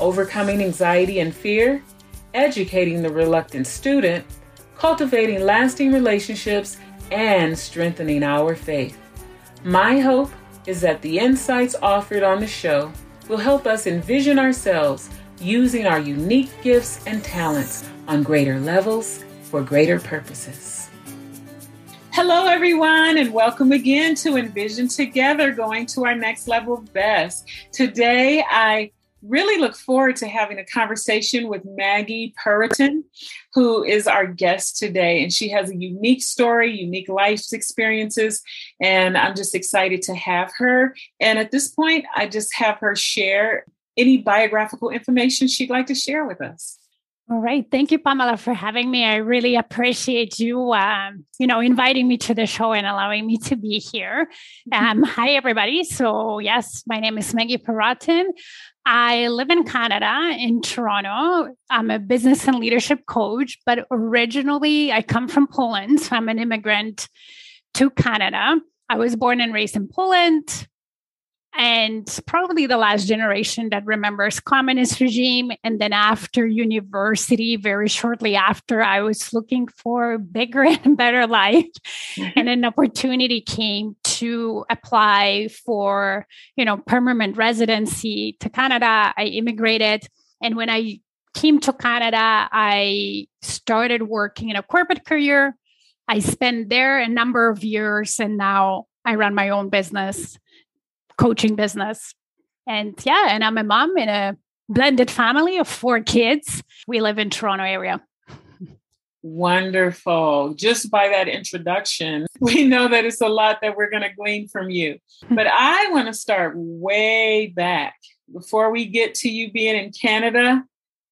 overcoming anxiety and fear, educating the reluctant student, cultivating lasting relationships, and strengthening our faith. My hope is that the insights offered on the show will help us envision ourselves using our unique gifts and talents on greater levels for greater purposes. Hello, everyone, and welcome again to Envision Together, going to our next level best. Today, I really look forward to having a conversation with Maggie Perotin, who is our guest today. And she has a unique story, unique life experiences, and I'm just excited to have her. And at this point, I just have her share any biographical information she'd like to share with us. All right. Thank you, Pamela, for having me. I really appreciate you, um, you know, inviting me to the show and allowing me to be here. Um, hi, everybody. So, yes, my name is Maggie Perotin. I live in Canada, in Toronto. I'm a business and leadership coach, but originally I come from Poland. So I'm an immigrant to Canada. I was born and raised in Poland and probably the last generation that remembers communist regime and then after university very shortly after i was looking for bigger and better life. Mm-hmm. and an opportunity came to apply for you know permanent residency to canada. I immigrated and when i came to canada i started working in a corporate career. I spent there a number of years and now i run my own business coaching business. And yeah, and I'm a mom in a blended family of four kids. We live in Toronto area. Wonderful. Just by that introduction, we know that it's a lot that we're going to glean from you. Hmm. But I want to start way back before we get to you being in Canada.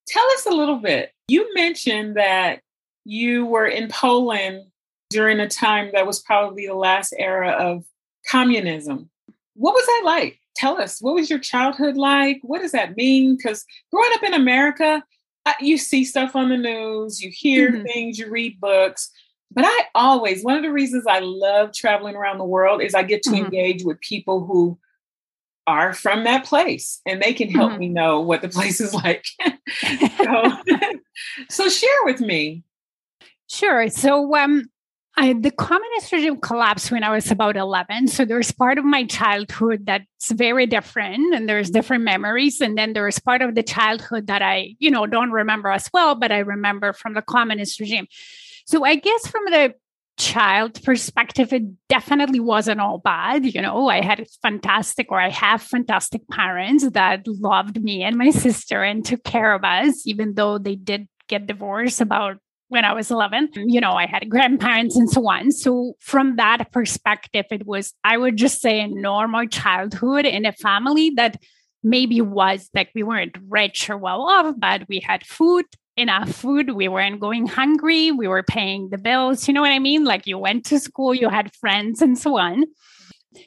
Tell us a little bit. You mentioned that you were in Poland during a time that was probably the last era of communism. What was that like? Tell us, what was your childhood like? What does that mean? Because growing up in America, you see stuff on the news, you hear mm-hmm. things, you read books. But I always, one of the reasons I love traveling around the world is I get to mm-hmm. engage with people who are from that place and they can help mm-hmm. me know what the place is like. so, so share with me. Sure. So um I, the communist regime collapsed when I was about 11. So there's part of my childhood that's very different and there's different memories. And then there's part of the childhood that I, you know, don't remember as well, but I remember from the communist regime. So I guess from the child perspective, it definitely wasn't all bad. You know, I had fantastic, or I have fantastic parents that loved me and my sister and took care of us, even though they did get divorced about when I was 11. You know, I had grandparents and so on. So, from that perspective, it was, I would just say, a normal childhood in a family that maybe was like we weren't rich or well off, but we had food, enough food. We weren't going hungry. We were paying the bills. You know what I mean? Like you went to school, you had friends and so on.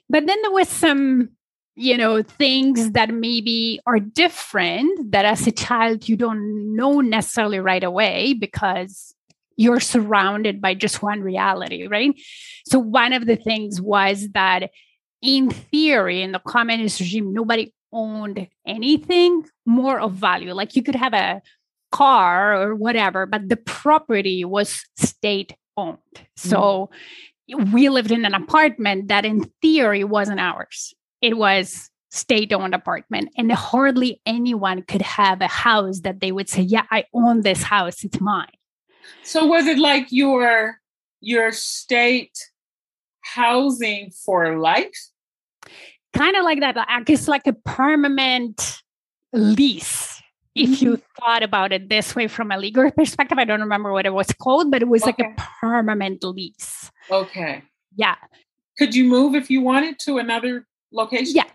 But then there was some you know things that maybe are different that as a child you don't know necessarily right away because you're surrounded by just one reality right? So one of the things was that in theory in the communist regime nobody owned anything more of value. Like you could have a car or whatever but the property was state owned so mm. we lived in an apartment that in theory wasn't ours it was state owned apartment and hardly anyone could have a house that they would say yeah i own this house it's mine. So was it like your your state housing for life? Kind of like that i guess like a permanent lease if you mm-hmm. thought about it this way from a legal perspective. I don't remember what it was called but it was okay. like a permanent lease. Okay. Yeah. Could you move if you wanted to another location? Yeah.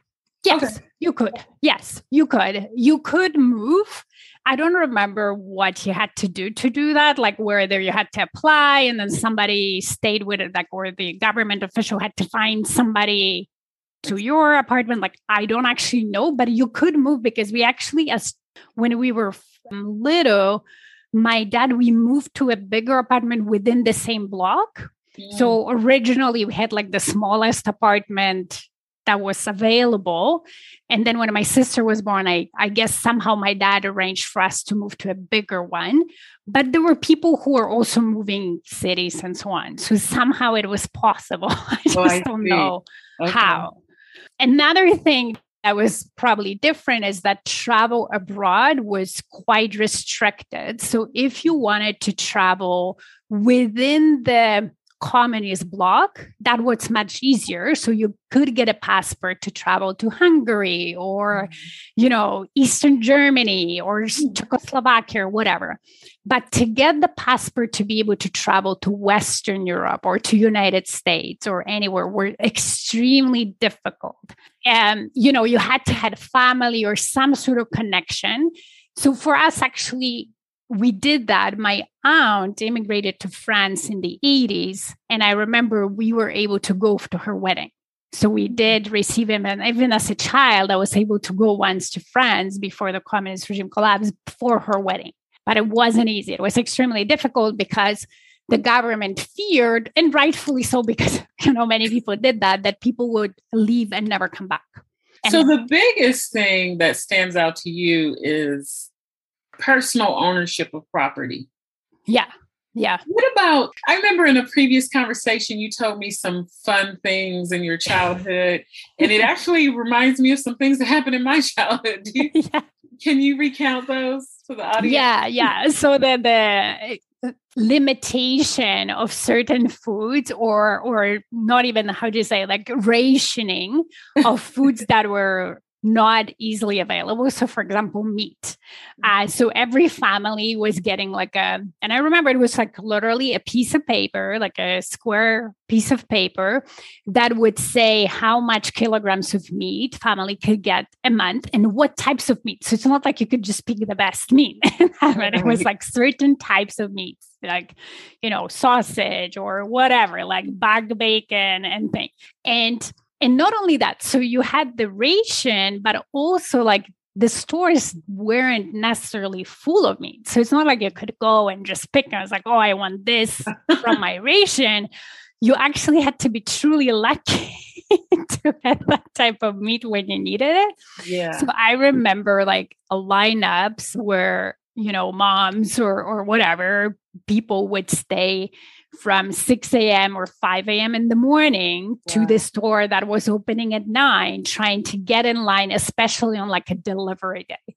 Yes, okay. you could. Yes, you could. You could move. I don't remember what you had to do to do that, like whether you had to apply and then somebody stayed with it, like or the government official had to find somebody to your apartment. Like I don't actually know, but you could move because we actually, as when we were little, my dad, we moved to a bigger apartment within the same block. Yeah. So mm. originally we had like the smallest apartment that was available. And then when my sister was born, I, I guess somehow my dad arranged for us to move to a bigger one. But there were people who were also moving cities and so on. So somehow it was possible. I oh, just oh, I don't see. know okay. how. Another thing that was probably different is that travel abroad was quite restricted. So if you wanted to travel within the communist bloc, that was much easier. So you could get a passport to travel to Hungary or, mm-hmm. you know, Eastern Germany or mm. Czechoslovakia or whatever. But to get the passport to be able to travel to Western Europe or to United States or anywhere were extremely difficult. And, you know, you had to have family or some sort of connection. So for us, actually, we did that. My aunt immigrated to France in the 80s. And I remember we were able to go to her wedding. So we did receive him. And even as a child, I was able to go once to France before the communist regime collapsed for her wedding. But it wasn't easy. It was extremely difficult because the government feared, and rightfully so, because you know many people did that, that people would leave and never come back. And so the biggest thing that stands out to you is personal ownership of property. Yeah. Yeah. What about? I remember in a previous conversation, you told me some fun things in your childhood, and it actually reminds me of some things that happened in my childhood. You, yeah. Can you recount those to the audience? Yeah, yeah. So the the eh, limitation of certain foods, or or not even how do you say like rationing of foods that were not easily available. So, for example, meat. Uh, mm-hmm. so every family was getting like a, and I remember it was like literally a piece of paper, like a square piece of paper that would say how much kilograms of meat family could get a month and what types of meat. So it's not like you could just pick the best meat. it was like certain types of meats, like, you know, sausage or whatever, like bag bacon and thing. And and not only that, so you had the ration, but also like the stores weren't necessarily full of meat. So it's not like you could go and just pick. I was like, oh, I want this from my ration. You actually had to be truly lucky to get that type of meat when you needed it. Yeah. So I remember like lineups where, you know, moms or or whatever people would stay from 6 a.m. or 5 a.m. in the morning to the store that was opening at 9, trying to get in line, especially on like a delivery day.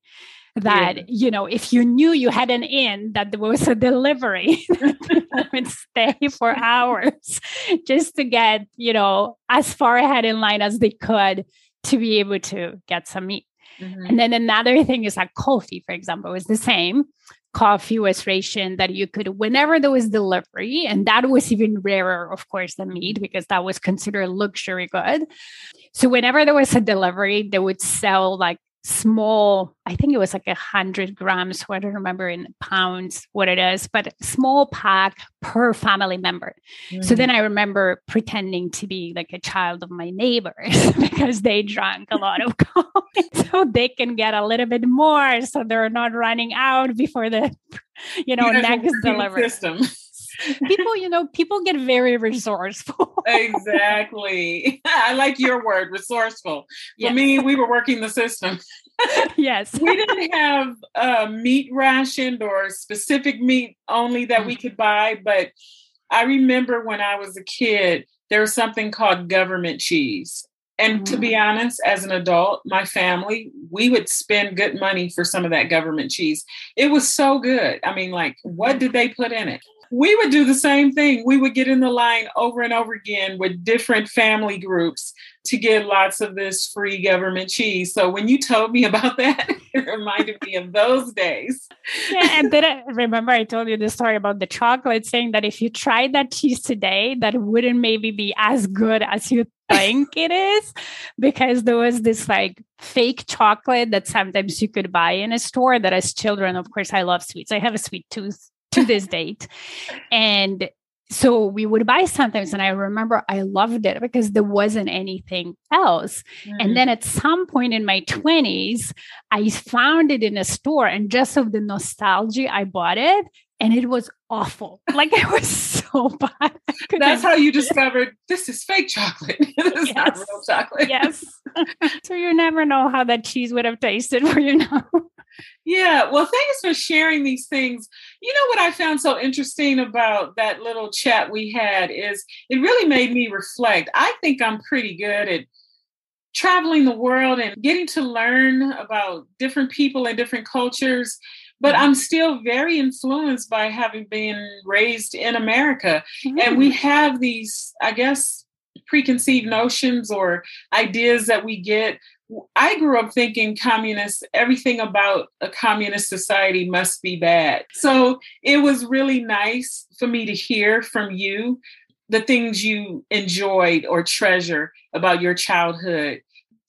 That, yeah. you know, if you knew you had an in that there was a delivery, people would stay for hours just to get, you know, as far ahead in line as they could to be able to get some meat. Mm-hmm. And then another thing is like coffee, for example, was the same. Coffee was ration that you could whenever there was delivery and that was even rarer of course than meat because that was considered luxury good. So whenever there was a delivery they would sell like small i think it was like a hundred grams so i don't remember in pounds what it is but small pack per family member. Mm. so then i remember pretending to be like a child of my neighbors because they drank a lot of coffee so they can get a little bit more so they're not running out before the you know you next delivery. system people, you know, people get very resourceful. exactly. I like your word, resourceful. For me, we were working the system. yes. we didn't have a meat rationed or specific meat only that we mm. could buy, but I remember when I was a kid, there was something called government cheese. And to be mm. honest, as an adult, my family, we would spend good money for some of that government cheese. It was so good. I mean, like, what mm. did they put in it? We would do the same thing. We would get in the line over and over again with different family groups to get lots of this free government cheese. So when you told me about that, it reminded me of those days. Yeah, and then I remember I told you the story about the chocolate, saying that if you tried that cheese today, that wouldn't maybe be as good as you think it is because there was this like fake chocolate that sometimes you could buy in a store that as children of course i love sweets i have a sweet tooth to this date. And so we would buy sometimes and i remember i loved it because there wasn't anything else. Mm-hmm. and then at some point in my 20s i found it in a store and just of the nostalgia i bought it and it was awful. Like it was so bad. That's how you discovered this is fake chocolate. This is yes. not real chocolate. Yes. So you never know how that cheese would have tasted for you now yeah. Well, thanks for sharing these things. You know what I found so interesting about that little chat we had is it really made me reflect. I think I'm pretty good at traveling the world and getting to learn about different people and different cultures. But mm-hmm. I'm still very influenced by having been raised in America. Mm-hmm. And we mm. have these, I guess, preconceived notions or ideas that we get I grew up thinking communist, everything about a communist society must be bad. So it was really nice for me to hear from you the things you enjoyed or treasure about your childhood.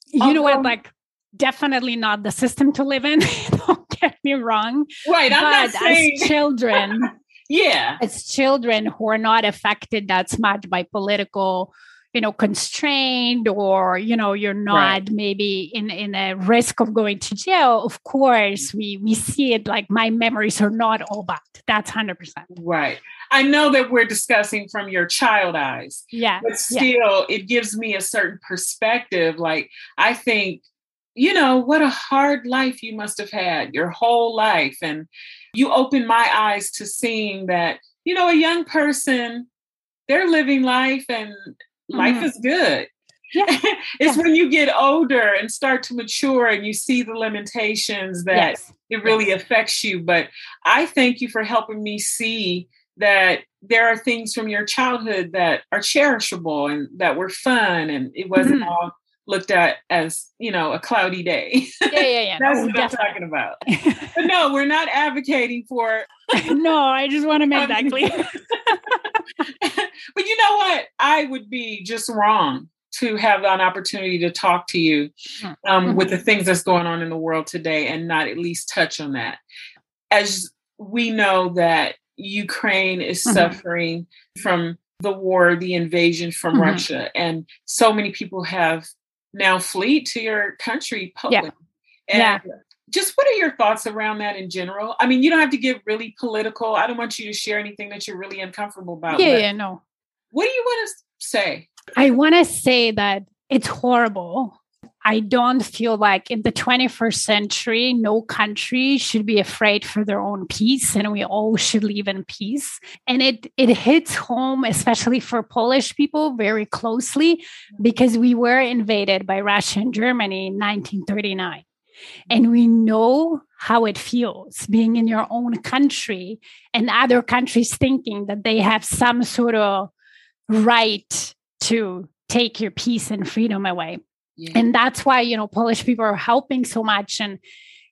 You Although, know what? Like, definitely not the system to live in. Don't get me wrong. Right. I'm but not saying... as children, yeah. As children who are not affected that much by political you know constrained or you know you're not right. maybe in in a risk of going to jail of course we we see it like my memories are not all bad that's 100% right i know that we're discussing from your child eyes yeah but still yeah. it gives me a certain perspective like i think you know what a hard life you must have had your whole life and you open my eyes to seeing that you know a young person they're living life and life mm-hmm. is good. Yeah. it's yeah. when you get older and start to mature and you see the limitations that yes. it really yes. affects you. But I thank you for helping me see that there are things from your childhood that are cherishable and that were fun and it wasn't mm-hmm. all looked at as you know a cloudy day yeah yeah yeah that's what definitely. i'm talking about but no we're not advocating for no i just want to make that clear but you know what? I would be just wrong to have an opportunity to talk to you hmm. um, mm-hmm. with the things that's going on in the world today and not at least touch on that. As we know that Ukraine is mm-hmm. suffering from the war, the invasion from mm-hmm. Russia, and so many people have now fleed to your country, Poland. Yeah. And yeah just what are your thoughts around that in general? I mean, you don't have to get really political. I don't want you to share anything that you're really uncomfortable about. Yeah, yeah, no. What do you want to say? I want to say that it's horrible. I don't feel like in the 21st century, no country should be afraid for their own peace, and we all should live in peace. And it it hits home, especially for Polish people, very closely because we were invaded by Russia and Germany in 1939. And we know how it feels being in your own country and other countries thinking that they have some sort of right to take your peace and freedom away. Yeah. And that's why, you know, Polish people are helping so much. And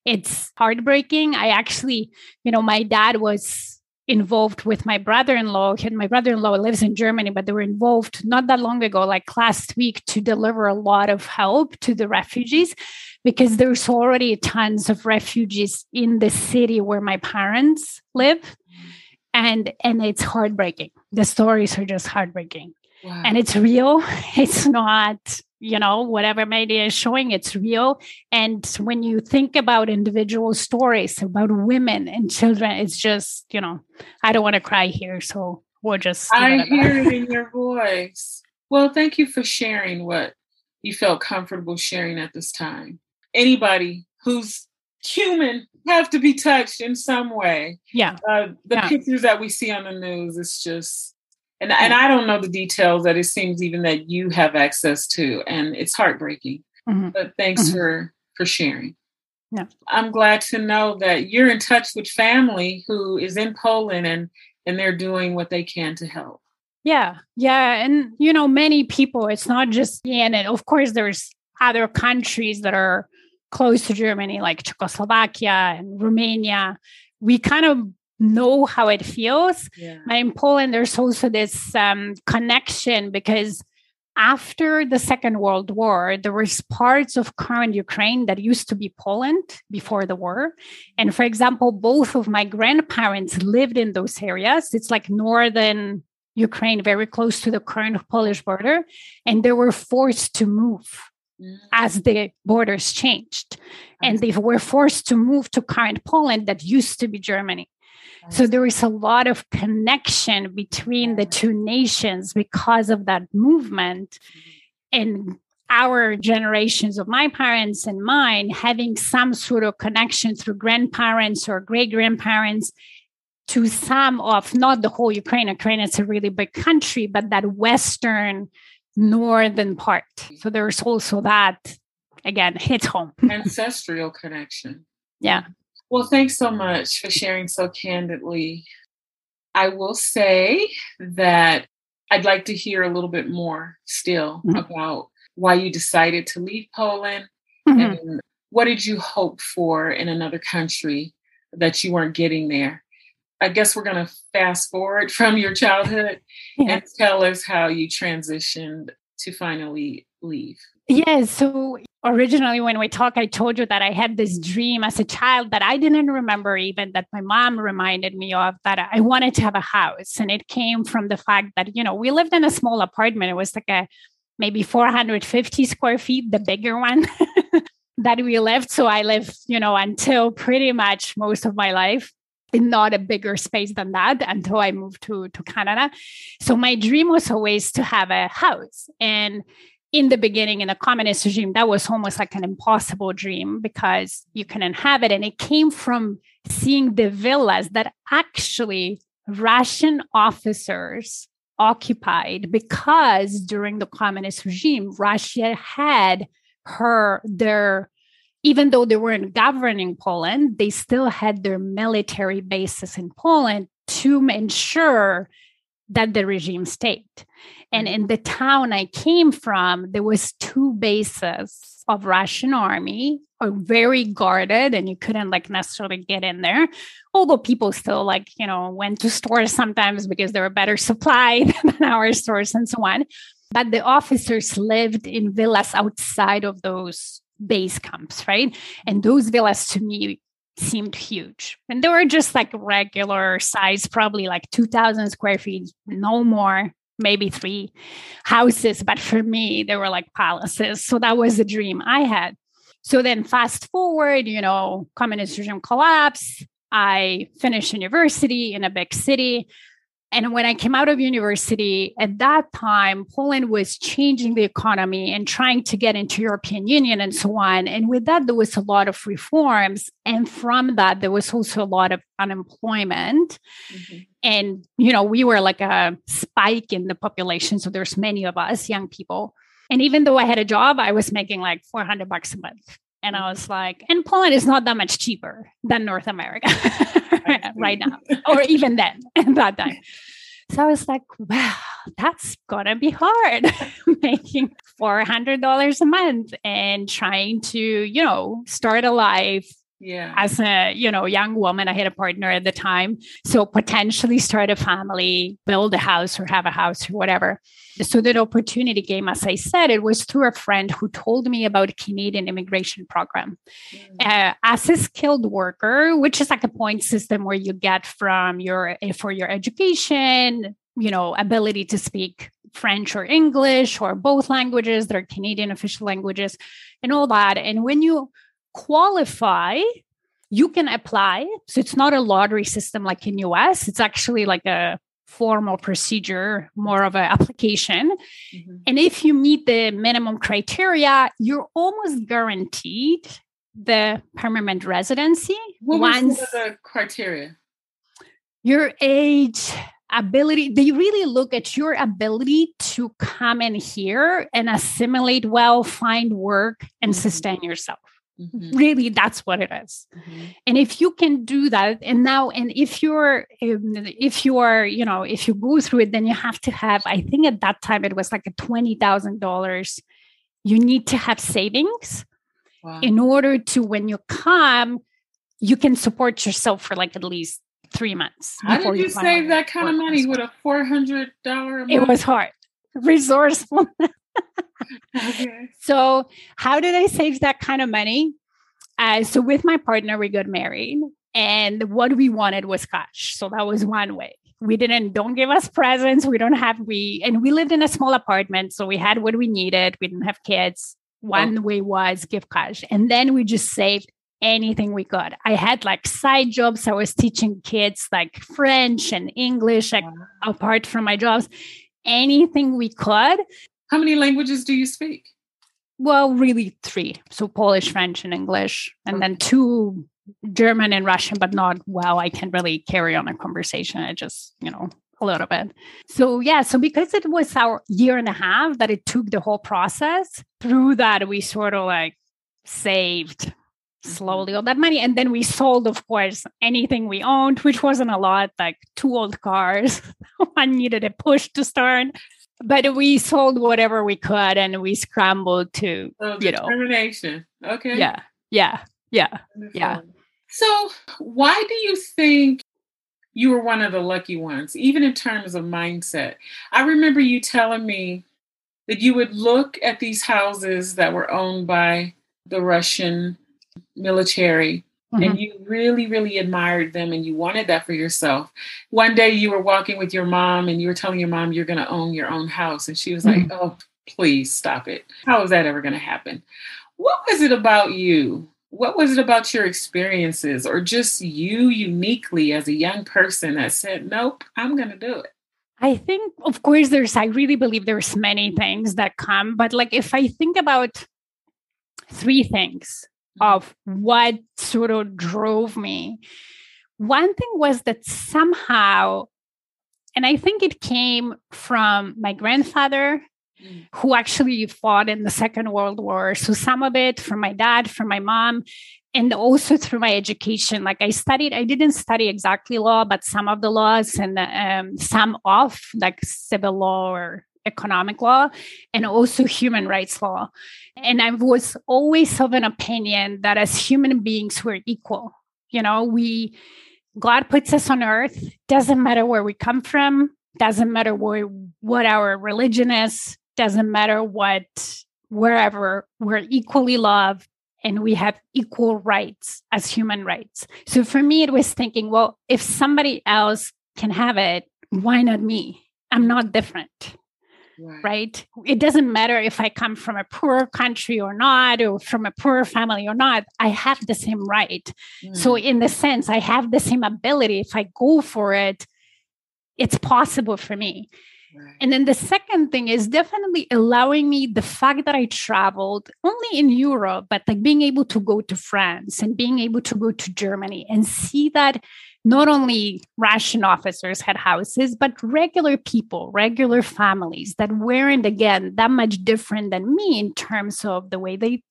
it's heartbreaking. I actually, you know, my dad was involved with my brother-in-law and my brother-in-law lives in germany but they were involved not that long ago like last week to deliver a lot of help to the refugees because there's already tons of refugees in the city where my parents live mm. and and it's heartbreaking the stories are just heartbreaking wow. and it's real it's not you know whatever media is showing it's real. And when you think about individual stories about women and children it's just you know i don't want to cry here so we'll just i hear it in your voice. Well thank you for sharing what you felt comfortable sharing at this time. Anybody who's human have to be touched in some way. Yeah. Uh, the yeah. pictures that we see on the news it's just and and I don't know the details that it seems even that you have access to, and it's heartbreaking. Mm-hmm. But thanks mm-hmm. for for sharing. Yeah. I'm glad to know that you're in touch with family who is in Poland and and they're doing what they can to help. Yeah. Yeah. And you know, many people, it's not just and of course there's other countries that are close to Germany, like Czechoslovakia and Romania. We kind of know how it feels. Yeah. But in Poland, there's also this um, connection because after the Second World War, there was parts of current Ukraine that used to be Poland before the war. And for example, both of my grandparents lived in those areas. It's like northern Ukraine, very close to the current Polish border. And they were forced to move mm. as the borders changed. And they were forced to move to current Poland that used to be Germany. So there is a lot of connection between the two nations because of that movement. And our generations of my parents and mine having some sort of connection through grandparents or great grandparents to some of not the whole Ukraine. Ukraine is a really big country, but that western northern part. So there's also that again hits home. Ancestral connection. Yeah. Well, thanks so much for sharing so candidly. I will say that I'd like to hear a little bit more still mm-hmm. about why you decided to leave Poland mm-hmm. and what did you hope for in another country that you weren't getting there. I guess we're going to fast forward from your childhood yeah. and tell us how you transitioned to finally leave. Yes. So originally, when we talked, I told you that I had this dream as a child that I didn't remember even that my mom reminded me of that I wanted to have a house. And it came from the fact that, you know, we lived in a small apartment. It was like a maybe 450 square feet, the bigger one that we lived. So I lived, you know, until pretty much most of my life in not a bigger space than that until I moved to, to Canada. So my dream was always to have a house. And in the beginning in the communist regime that was almost like an impossible dream because you couldn't have it and it came from seeing the villas that actually russian officers occupied because during the communist regime russia had her their even though they weren't governing poland they still had their military bases in poland to ensure that the regime stayed and in the town I came from, there was two bases of Russian army, are very guarded, and you couldn't like necessarily get in there. Although people still like, you know, went to stores sometimes because they were better supplied than our stores and so on. But the officers lived in villas outside of those base camps, right? And mm-hmm. those villas to me seemed huge. And they were just like regular size, probably like 2,000 square feet, no more maybe three houses, but for me, they were like palaces. So that was the dream I had. So then, fast forward, you know, communist regime collapse. I finished university in a big city. And when I came out of university, at that time, Poland was changing the economy and trying to get into European Union and so on. And with that, there was a lot of reforms. And from that, there was also a lot of unemployment. Mm-hmm. And, you know, we were like a spike in the population. So there's many of us, young people. And even though I had a job, I was making like 400 bucks a month. And I was like, and Poland is not that much cheaper than North America right now, or even then at that time. So I was like, wow, that's gonna be hard making $400 a month and trying to, you know, start a life yeah. as a you know young woman i had a partner at the time. So potentially start a family build a house or have a house or whatever. So that opportunity came. As i said it was through a friend who told me about canadian immigration program. Mm-hmm. uh, as a skilled worker which is like a point system where you get from your eh, for your education you know ability to speak french or english or both languages that are canadian official languages and all that. And when you qualify, you can apply. So it's not a lottery system like in US. It's actually like a formal procedure, more of an application. Mm-hmm. And if you meet the minimum criteria, you're almost guaranteed the permanent residency. What once the criteria? Your age, ability they really look at your ability to come in here and assimilate well find work and mm-hmm. sustain yourself Mm-hmm. Really, that's what it is. Mm-hmm. And if you can do that, and now, and if you're, um, if you are, you know, if you go through it, then you have to have, I think at that time it was like a $20,000. You need to have savings wow. in order to, when you come, you can support yourself for like at least three months. How did you, you save that kind of money with a $400 It was hard. Resourceful. Okay. So, how did I save that kind of money? Uh, so, with my partner, we got married, and what we wanted was cash. So, that was one way. We didn't, don't give us presents. We don't have, we, and we lived in a small apartment. So, we had what we needed. We didn't have kids. One oh. way was give cash. And then we just saved anything we could. I had like side jobs. I was teaching kids like French and English like, wow. apart from my jobs. Anything we could. How many languages do you speak? Well, really three. So Polish, French, and English, and okay. then two German and Russian, but not well. I can really carry on a conversation. I just, you know, a little bit. So yeah, so because it was our year and a half that it took the whole process, through that we sort of like saved slowly mm-hmm. all that money. And then we sold, of course, anything we owned, which wasn't a lot, like two old cars. One needed a push to start. But we sold whatever we could and we scrambled to, so you know. Determination. Okay. Yeah. Yeah. Yeah. Wonderful. Yeah. So why do you think you were one of the lucky ones, even in terms of mindset? I remember you telling me that you would look at these houses that were owned by the Russian military mm-hmm. and you really really admired them and you wanted that for yourself. One day you were walking with your mom and you were telling your mom you're going to own your own house and she was mm-hmm. like oh please stop it. How is that ever going to happen? What was it about you? What was it about your experiences or just you uniquely as a young person that said nope i'm going to do it. I think, of course, there's, I really believe there's many things that come, but like if I think about three things of what sort of drove me. One thing was that somehow, and I think it came from my grandfather, mm. who actually fought in the Second World War. So some of it from my dad, from my mom, and also through my education. Like I studied, I didn't study exactly law, but some of the laws and um, some of like civil law or economic law and also human rights law. And I was always of an opinion that as human beings, we're equal. You know, we, God puts us on earth, doesn't matter where we come from, doesn't matter where, what our religion is, doesn't matter what, wherever, we're equally loved and we have equal rights as human rights. So for me, it was thinking, well, if somebody else can have it, why not me? I'm not different right. right. It doesn't matter if I come from a poor country or not, or from a poor family or not, I have the same right. Mm. So, in the sense, I have the same ability. If I go for it, it's possible for me. And then the second thing is definitely allowing me the fact that I traveled only in Europe, but like being able to go to France and being able to go to Germany and see that not only Russian officers had houses, but regular people, regular families that weren't, again, that much different than me in terms of the way they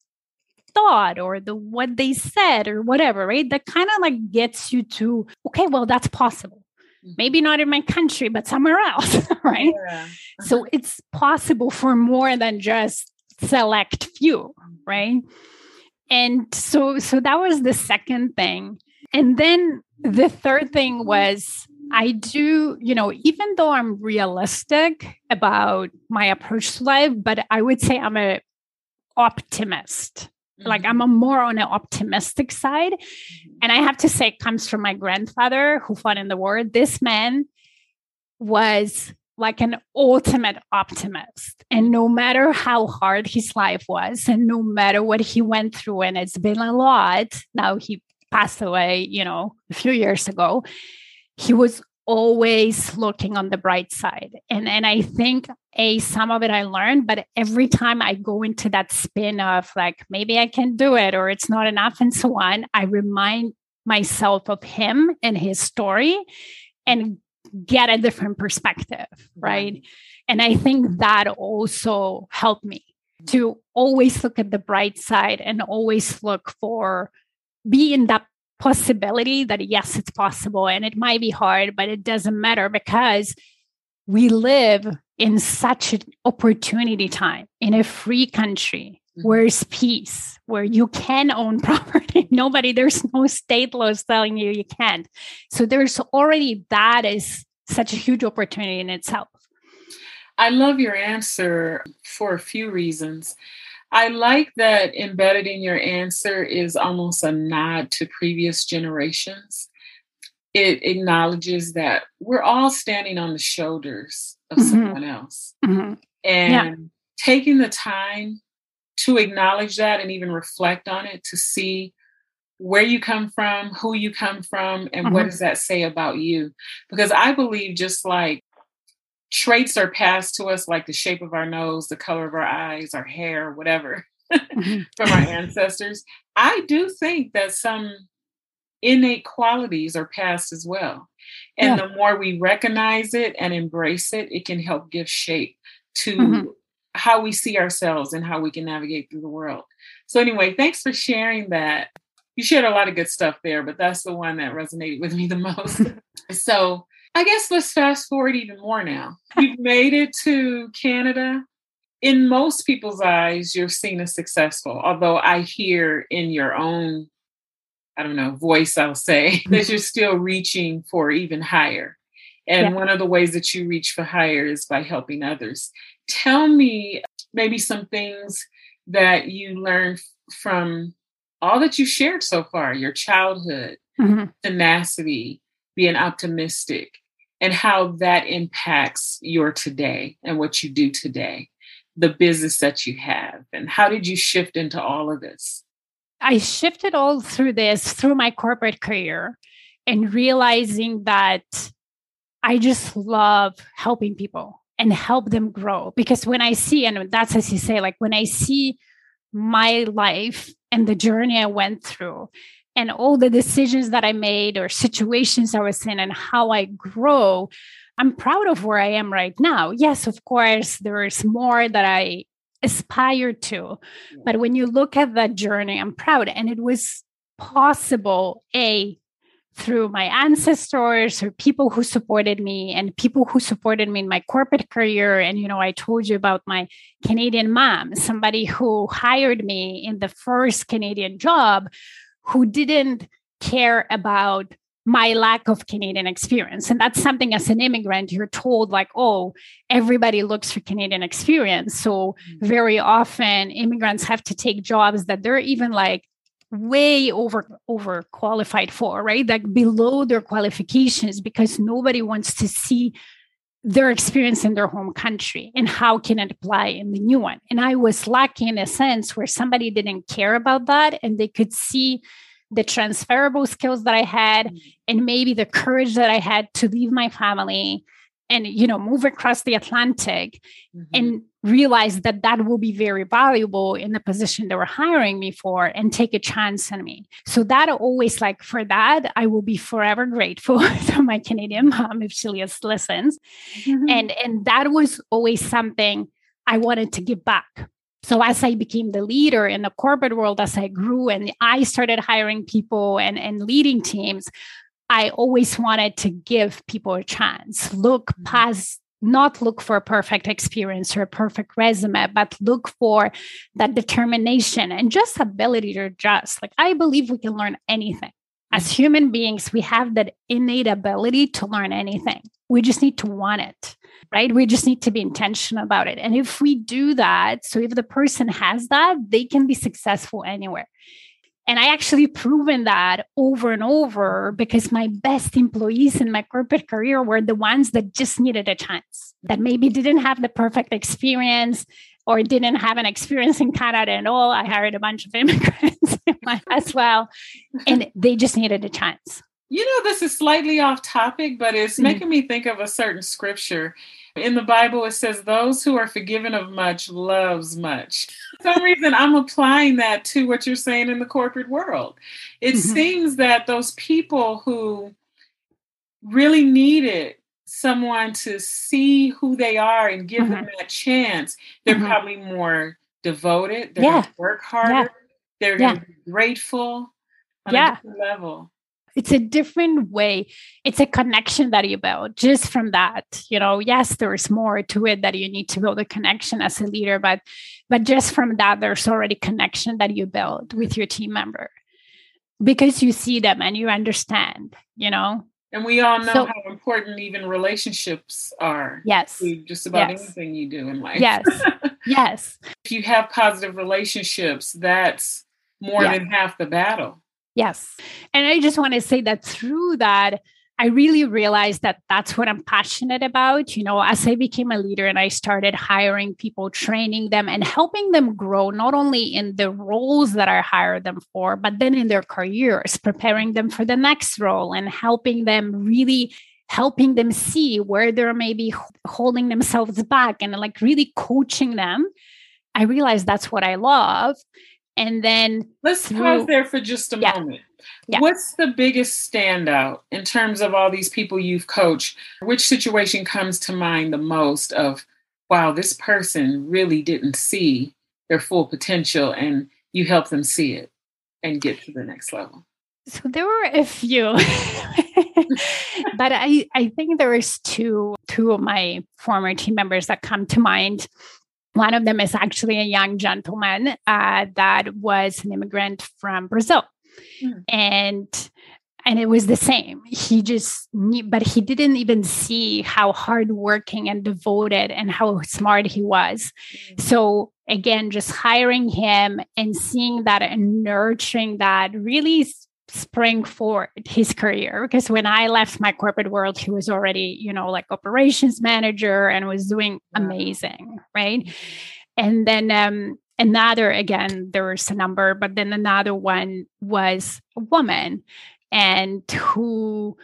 thought or the what they said or whatever, right? That kind of like gets you to, okay, well, that's possible. Mm-hmm. Maybe not in my country, but somewhere else, right? Yeah. Uh-huh. So it's possible for more than just select few, right? And so so that was the second thing. And then the third thing was I do, you know, even though I'm realistic about my approach to life, but I would say I'm a optimist. Mm-hmm. Like I'm a more on an optimistic side. Mm-hmm. And I have to say, it comes from my grandfather who fought in the war. This man was like an ultimate optimist. And no matter how hard his life was, and no matter what he went through, and it's been a lot, now he passed away, you know, a few years ago, he was always looking on the bright side. And and I think a some of it I learned, but every time I go into that spin of like maybe I can do it or it's not enough and so on, I remind myself of him and his story and get a different perspective, right? And I think that also helped me to always look at the bright side and always look for be in that possibility that yes, it's possible and it might be hard, but it doesn't matter because we live in such an opportunity time in a free country mm-hmm. where it's peace, where you can own property. Nobody, there's no state laws telling you you can't. So there's already that is such a huge opportunity in itself. I love your answer for a few reasons. I like that embedded in your answer is almost a nod to previous generations. It acknowledges that we're all standing on the shoulders of mm-hmm. someone else. Mm-hmm. And yeah. taking the time to acknowledge that and even reflect on it to see where you come from, who you come from, and mm-hmm. what does that say about you? Because I believe just like traits are passed to us like the shape of our nose, the color of our eyes, our hair, whatever, mm-hmm. from our ancestors. I do think that some innate qualities are passed as well. And yeah. the more we recognize it and embrace it, it can help give shape to mm-hmm. how we see ourselves and how we can navigate through the world. So, anyway, thanks for sharing that. You shared a lot of good stuff there, but that's the one that resonated with me the most. so, I guess let's fast forward even more now. You've made it to Canada. In most people's eyes, you're seen as successful, although I hear in your own, I don't know, voice, I'll say, that you're still reaching for even higher. And yeah. one of the ways that you reach for higher is by helping others. Tell me maybe some things that you learned from all that you shared so far your childhood, mm-hmm. tenacity, being optimistic, and how that impacts your today and what you do today, the business that you have. And how did you shift into all of this? I shifted all through this through my corporate career and realizing that I just love helping people and help them grow. Because when I see, and that's as you say, like when I see my life and the journey I went through, and all the decisions that I made or situations I was in and how I grow, I'm proud of where I am right now. Yes, of course, there is more that I aspire to. But when you look at that journey, I'm proud. And it was possible, A, through my ancestors or people who supported me and people who supported me in my corporate career. And, you know, I told you about my Canadian mom, somebody who hired me in the first Canadian job who didn't care about my lack of Canadian experience. And that's something as an immigrant, you're told, like, oh, everybody looks for Canadian experience. So, mm. very often, immigrants have to take jobs that they're even like way over over qualified for right like below their qualifications because nobody wants to see their experience in their home country and how can it apply in the new one and i was lucky in a sense where somebody didn't care about that and they could see the transferable skills that i had mm-hmm. and maybe the courage that i had to leave my family and you know move across the atlantic mm-hmm. and realize that that will be very valuable in the position they were hiring me for and take a chance on me so that always like for that i will be forever grateful to my canadian mom if she listens mm-hmm. and and that was always something i wanted to give back so as i became the leader in the corporate world as i grew and i started hiring people and and leading teams I always wanted to give people a chance, look mm-hmm. past, not look for a perfect experience or a perfect resume, but look for that determination and just ability to adjust. Like, I believe we can learn anything. As mm-hmm. human beings, we have that innate ability to learn anything. We just need to want it, right? We just need to be intentional about it. And if we do that, so if the person has that, they can be successful anywhere. And I actually proven that over and over because my best employees in my corporate career were the ones that just needed a chance, that maybe didn't have the perfect experience or didn't have an experience in Canada at all. I hired a bunch of immigrants as well, and they just needed a chance. You know, this is slightly off topic, but it's mm-hmm. making me think of a certain scripture. In the Bible, it says, Those who are forgiven of much loves much. For some reason, I'm applying that to what you're saying in the corporate world. It mm-hmm. seems that those people who really needed someone to see who they are and give mm-hmm. them that chance, they're mm-hmm. probably more devoted. They're yeah. going to work harder. Yeah. They're going to yeah. be grateful on yeah. a level it's a different way it's a connection that you build just from that you know yes there's more to it that you need to build a connection as a leader but but just from that there's already connection that you build with your team member because you see them and you understand you know And we all know so, how important even relationships are. Yes. just about yes. anything you do in life. Yes. yes. If you have positive relationships, that's more than half the battle. Yes. And I just want to say that through that, I really realized that that's what I'm passionate about. You know, as I became a leader and I started hiring people, training them, and helping them grow, not only in the roles that I hired them for, but then in their careers, preparing them for the next role and helping them really helping them see where they're maybe holding themselves back and like really coaching them. I realized that's what I love. And then let's through, pause there for just a yeah. moment. Yeah. What's the biggest standout in terms of all these people you've coached? Which situation comes to mind the most of, wow, this person really didn't see their full potential and you help them see it and get to the next level? So there were a few, but I, I think there was two two of my former team members that come to mind. One of them is actually a young gentleman uh, that was an immigrant from Brazil. Mm. And and it was the same. He just knew, but he didn't even see how hardworking and devoted and how smart he was. Mm. So again, just hiring him and seeing that and nurturing that really sprang forward his career. Because when I left my corporate world, he was already, you know, like operations manager and was doing amazing, right? And then um, another, again, there was a number, but then another one was a woman. And who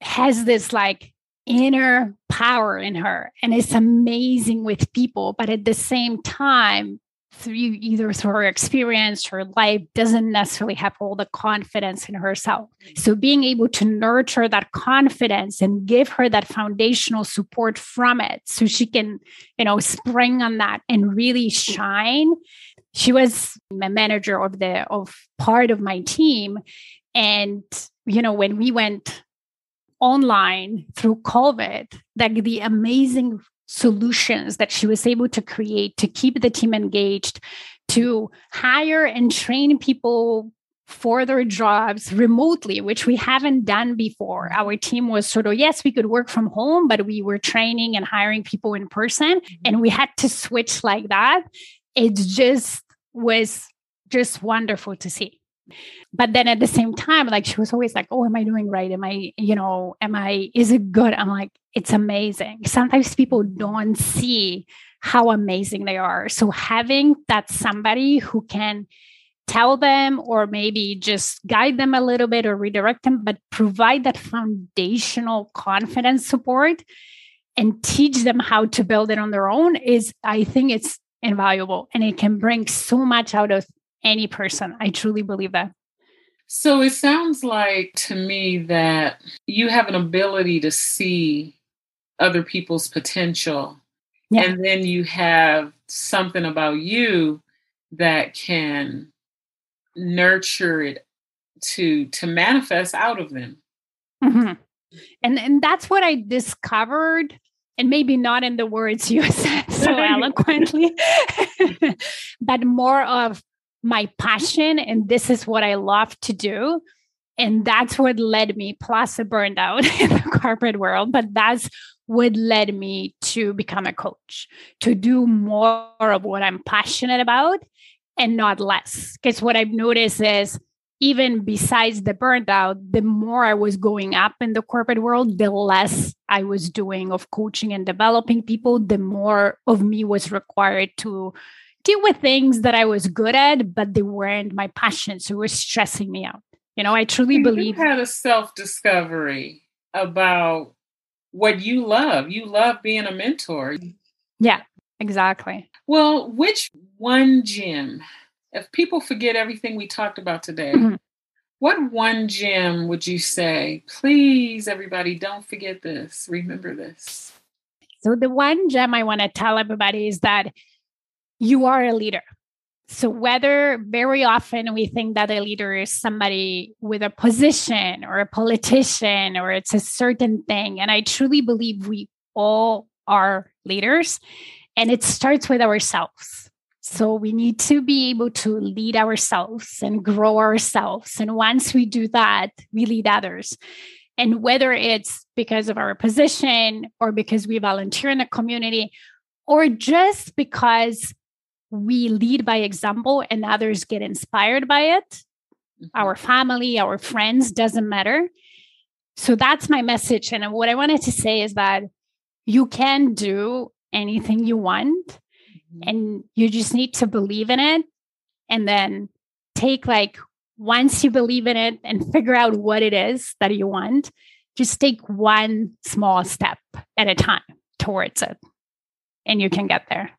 has this like inner power in her. And is amazing with people, but at the same time, through either through her experience, her life doesn't necessarily have all the confidence in herself. So being able to nurture that confidence and give her that foundational support from it so she can, you know, spring on that and really shine. She was a manager of the of part of my team. And, you know, when we went online through COVID, like the amazing solutions that she was able to create to keep the team engaged, to hire and train people for their jobs remotely, which we haven't done before. Our team was sort of, yes, we could work from home, but we were training and hiring people in person, mm-hmm. and we had to switch like that. It just was just wonderful to see but then at the same time like she was always like oh am i doing right? Am i you know am i is it good? I'm like it's amazing. Sometimes people don't see how amazing they are. So having that somebody who can tell them or maybe just guide them a little bit or redirect them but provide that foundational confidence support and teach them how to build it on their own is i think it's invaluable. And it can bring so much out of any person. I truly believe that. So it sounds like to me that you have an ability to see other people's potential. Yeah. And then you have something about you that can nurture it to to manifest out of them. Mm-hmm. And and that's what I discovered and maybe not in the words you said so eloquently, but more of my passion and this is what I love to do. And that's what led me, plus a burnout in the corporate world, but that's what led me to become a coach, to do more of what I'm passionate about and not less. Because what I've noticed is even besides the burnout, the more I was going up in the corporate world, the less I was doing of coaching and developing people, the more of me was required to deal with things that I was good at, but they weren't my passion. So it was stressing me out. You know, I truly you believe you had a self discovery about what you love. You love being a mentor. Yeah, exactly. Well, which one gem, if people forget everything we talked about today, mm-hmm. what one gem would you say, please, everybody, don't forget this, remember this? So, the one gem I want to tell everybody is that you are a leader. So, whether very often we think that a leader is somebody with a position or a politician or it's a certain thing, and I truly believe we all are leaders, and it starts with ourselves. So, we need to be able to lead ourselves and grow ourselves. And once we do that, we lead others. And whether it's because of our position or because we volunteer in the community or just because we lead by example and others get inspired by it, mm-hmm. our family, our friends, doesn't matter. So that's my message. And what I wanted to say is that you can do anything you want mm-hmm. and you just need to believe in it and then take like once you believe in it and figure out what it is that you want, just take one small step at a time towards it and you can get there.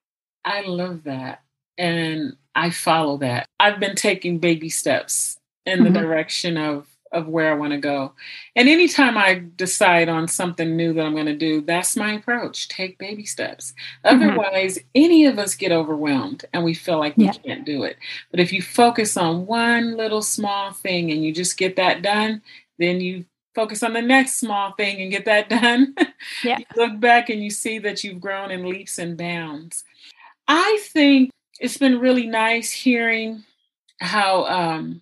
I love that. And I follow that. I've been taking baby steps in the mm-hmm. direction of of where I want to go. And anytime I decide on something new that I'm going to do, that's my approach. Take baby steps. Mm-hmm. Otherwise, any of us get overwhelmed and we feel like we yeah. can't do it. But if you focus on one little small thing and you just get that done, then you focus on the next small thing and get that done. Yeah. you look back and you see that you've grown in leaps and bounds. I think it's been really nice hearing how um,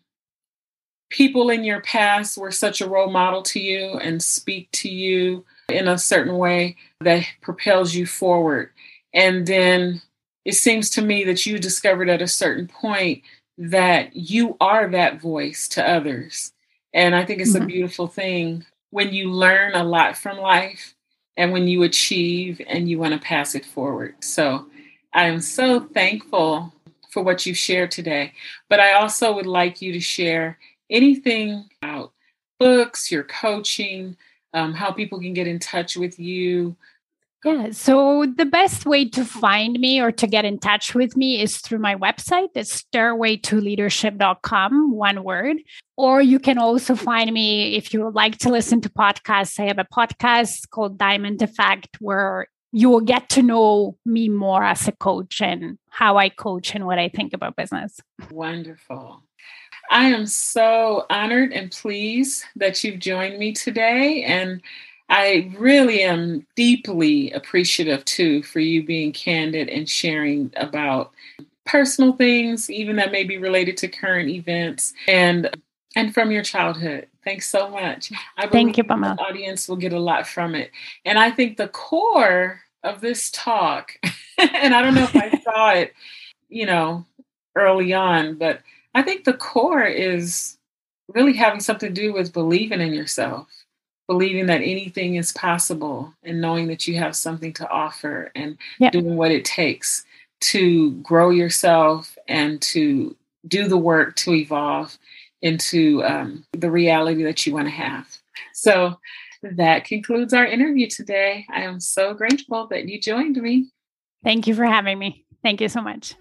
people in your past were such a role model to you and speak to you in a certain way that propels you forward. And then it seems to me that you discovered at a certain point that you are that voice to others. And I think it's mm-hmm. a beautiful thing when you learn a lot from life and when you achieve and you want to pass it forward. So I am so thankful for what you shared today. But I also would like you to share anything about books, your coaching, um, how people can get in touch with you. Yeah, so the best way to find me or to get in touch with me is through my website. It's stairwaytoleadership.com, one word. Or you can also find me if you like to listen to podcasts. I have a podcast called Diamond Effect where you will get to know me more as a coach and how I coach and what I think about business. Wonderful. I am so honored and pleased that you've joined me today. And I really am deeply appreciative too for you being candid and sharing about personal things, even that may be related to current events and and from your childhood. Thanks so much. I Thank you, Pamela. The audience will get a lot from it. And I think the core of this talk, and I don't know if I saw it, you know, early on, but I think the core is really having something to do with believing in yourself, believing that anything is possible, and knowing that you have something to offer and doing what it takes to grow yourself and to do the work to evolve into um, the reality that you want to have. So that concludes our interview today. I am so grateful that you joined me. Thank you for having me. Thank you so much.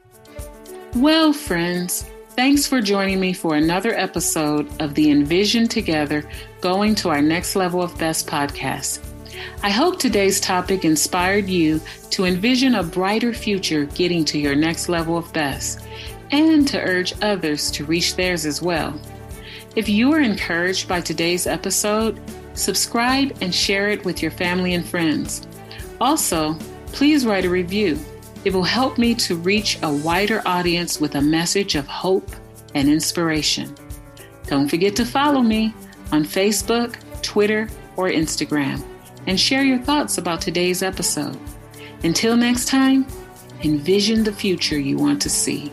Well, friends, Thanks for joining me for another episode of the Envision Together Going to Our Next Level of Best podcast. I hope today's topic inspired you to envision a brighter future getting to your next level of best and to urge others to reach theirs as well. If you are encouraged by today's episode, subscribe and share it with your family and friends. Also, please write a review. It will help me to reach a wider audience with a message of hope and inspiration. Don't forget to follow me on Facebook, Twitter, or Instagram and share your thoughts about today's episode. Until next time, envision the future you want to see.